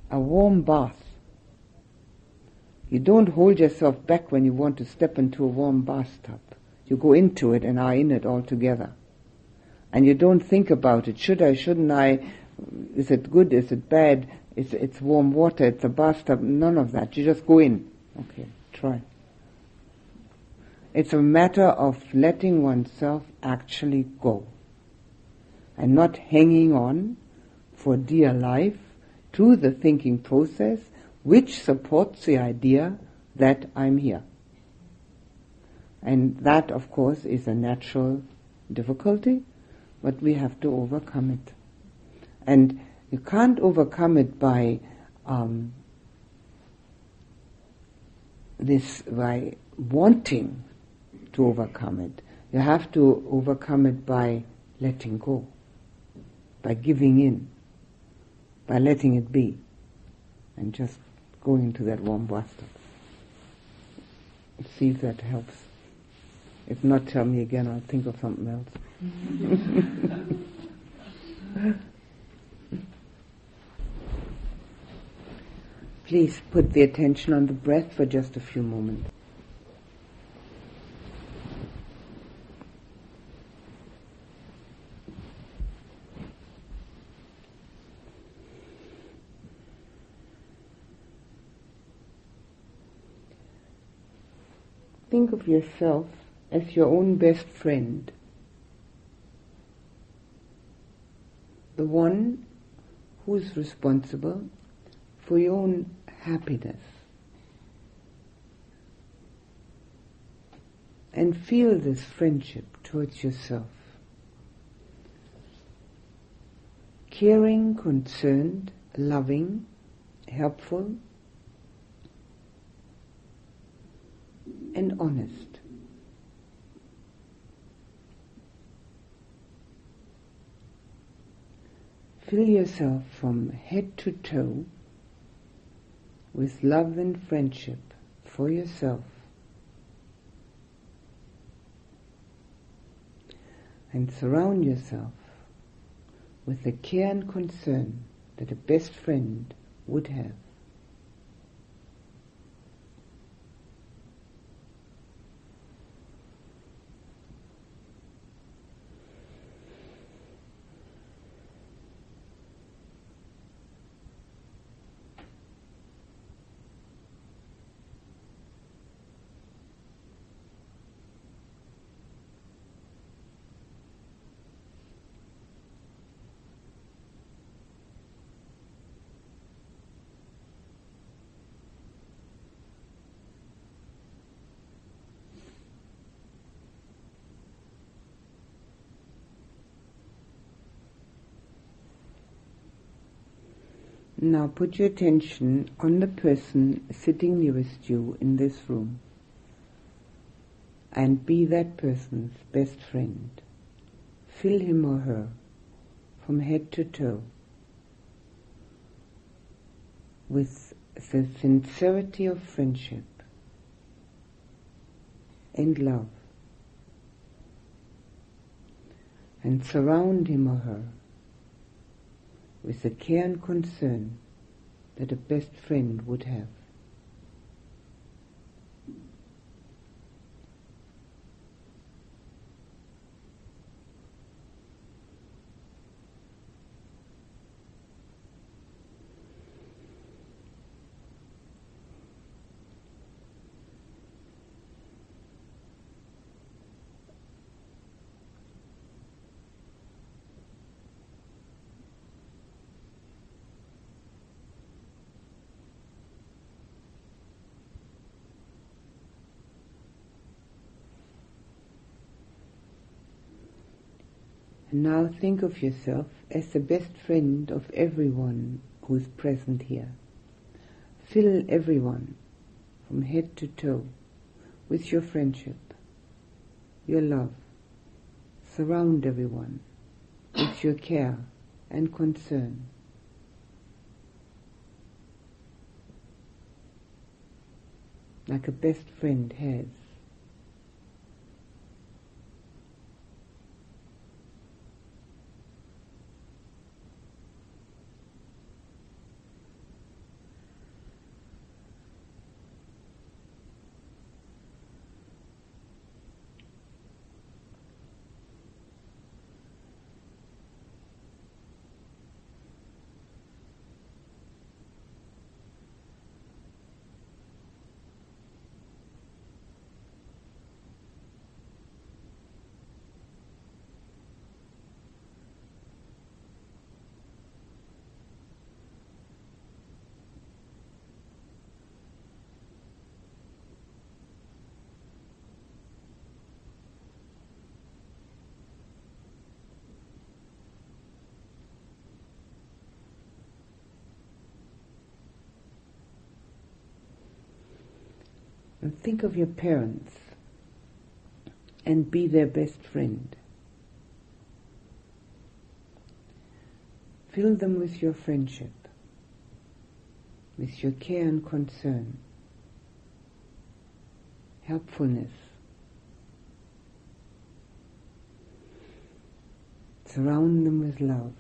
a warm bath. You don't hold yourself back when you want to step into a warm bathtub. You go into it and are in it altogether. And you don't think about it. Should I, shouldn't I? Is it good? Is it bad? It's, it's warm water. It's a bathtub. None of that. You just go in. Okay, try. It's a matter of letting oneself actually go. And not hanging on for dear life to the thinking process which supports the idea that I'm here. And that, of course, is a natural difficulty, but we have to overcome it. And you can't overcome it by um, this, by wanting to overcome it. You have to overcome it by letting go, by giving in, by letting it be. And just going into that warm bathtub. See if that helps. If not, tell me again, I'll think of something else. Please put the attention on the breath for just a few moments. Think of yourself as your own best friend. The one who's responsible for your own happiness. And feel this friendship towards yourself. Caring, concerned, loving, helpful, and honest. Fill yourself from head to toe with love and friendship for yourself and surround yourself with the care and concern that a best friend would have. Now put your attention on the person sitting nearest you in this room and be that person's best friend. Fill him or her from head to toe with the sincerity of friendship and love and surround him or her with the care and concern that a best friend would have. Now think of yourself as the best friend of everyone who is present here. Fill everyone from head to toe with your friendship, your love. Surround everyone with your care and concern. Like a best friend has. And think of your parents and be their best friend. Fill them with your friendship. with your care and concern, helpfulness. Surround them with love.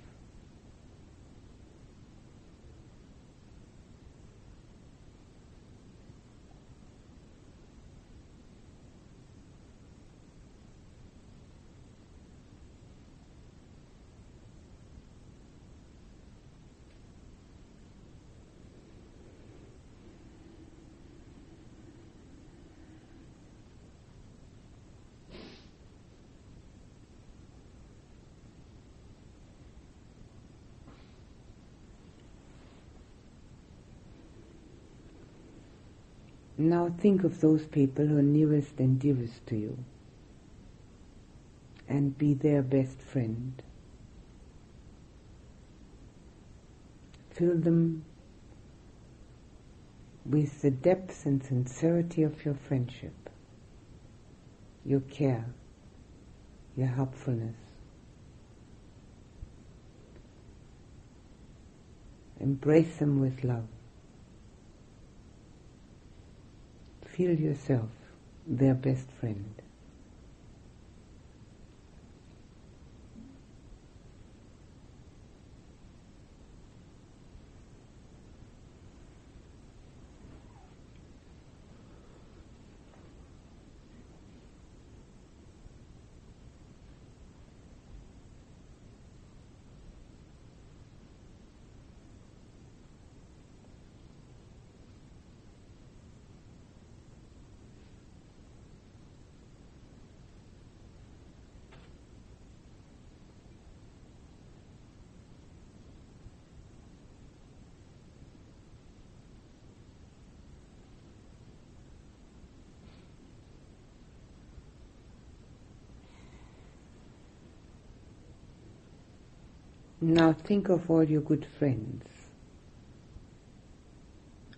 Now think of those people who are nearest and dearest to you and be their best friend. Fill them with the depth and sincerity of your friendship, your care, your helpfulness. Embrace them with love. Feel yourself their best friend. Now think of all your good friends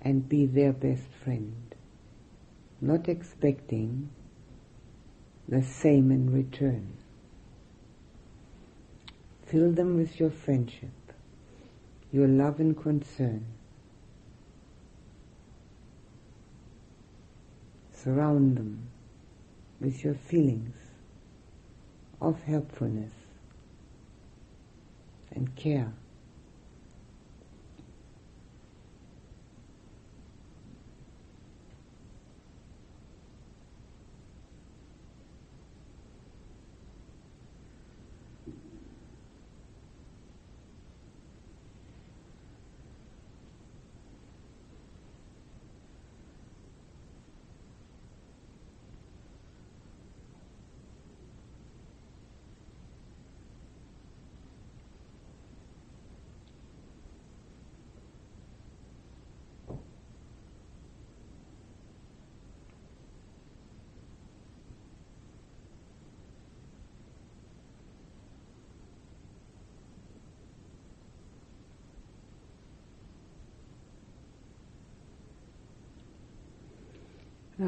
and be their best friend, not expecting the same in return. Fill them with your friendship, your love and concern. Surround them with your feelings of helpfulness and care.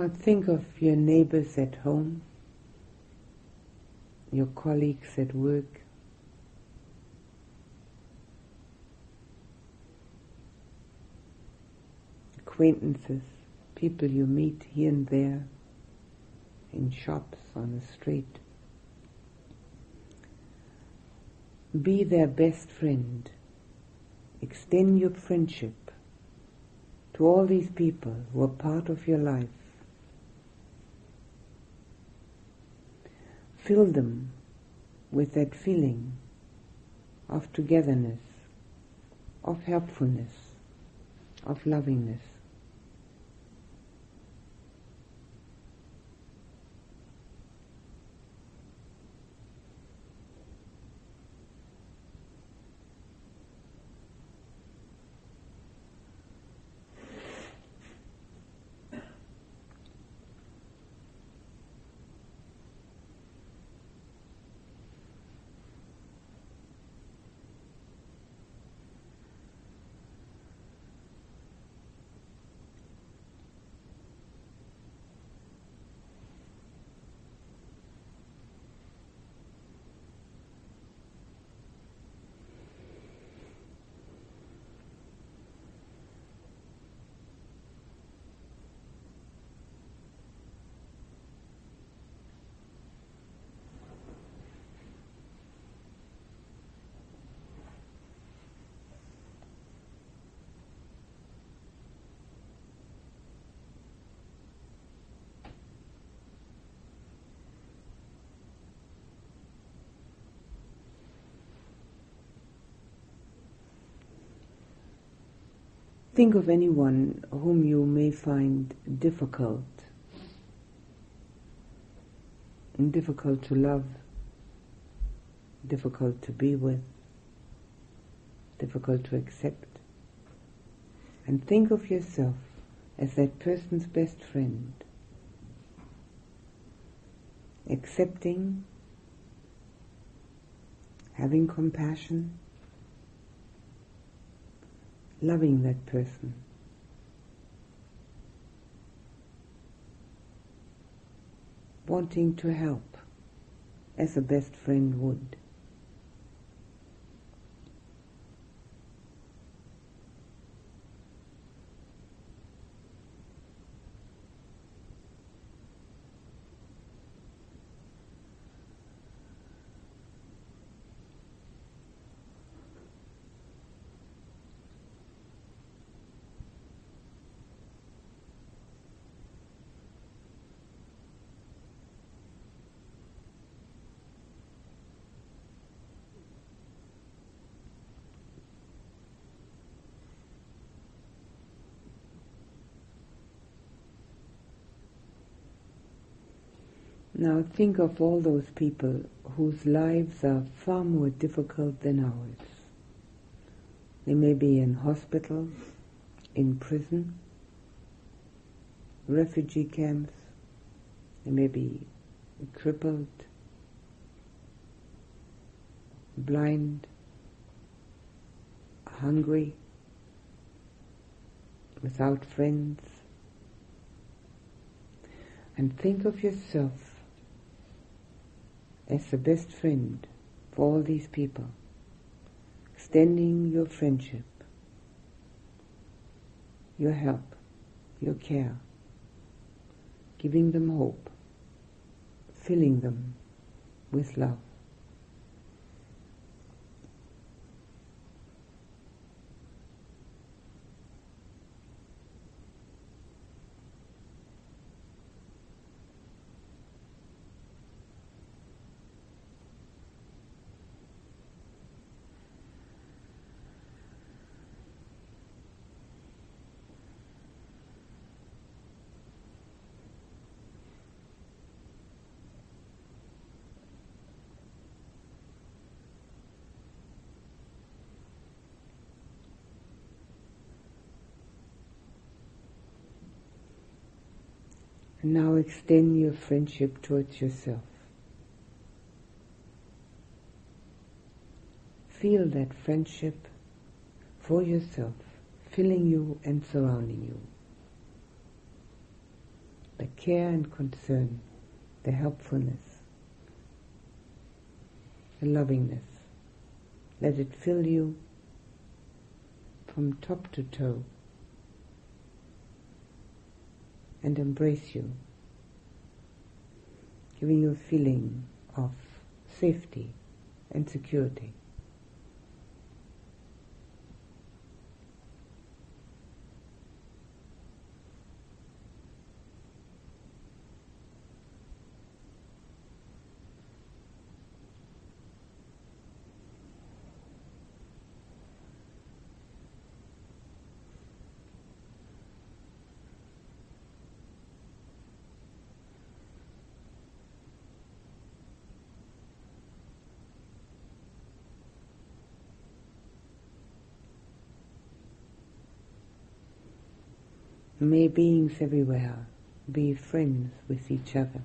Think of your neighbors at home, your colleagues at work, acquaintances, people you meet here and there, in shops, on the street. Be their best friend. Extend your friendship to all these people who are part of your life. Fill them with that feeling of togetherness, of helpfulness, of lovingness. Think of anyone whom you may find difficult, difficult to love, difficult to be with, difficult to accept. And think of yourself as that person's best friend, accepting, having compassion, loving that person. Wanting to help as a best friend would. Now think of all those people whose lives are far more difficult than ours. They may be in hospitals, in prison, refugee camps, they may be crippled, blind, hungry, without friends. And think of yourself as the best friend for all these people, extending your friendship, your help, your care, giving them hope, filling them with love. Now extend your friendship towards yourself. Feel that friendship for yourself filling you and surrounding you. The care and concern, the helpfulness, the lovingness. Let it fill you from top to toe and embrace you, giving you a feeling of safety and security. May beings everywhere be friends with each other.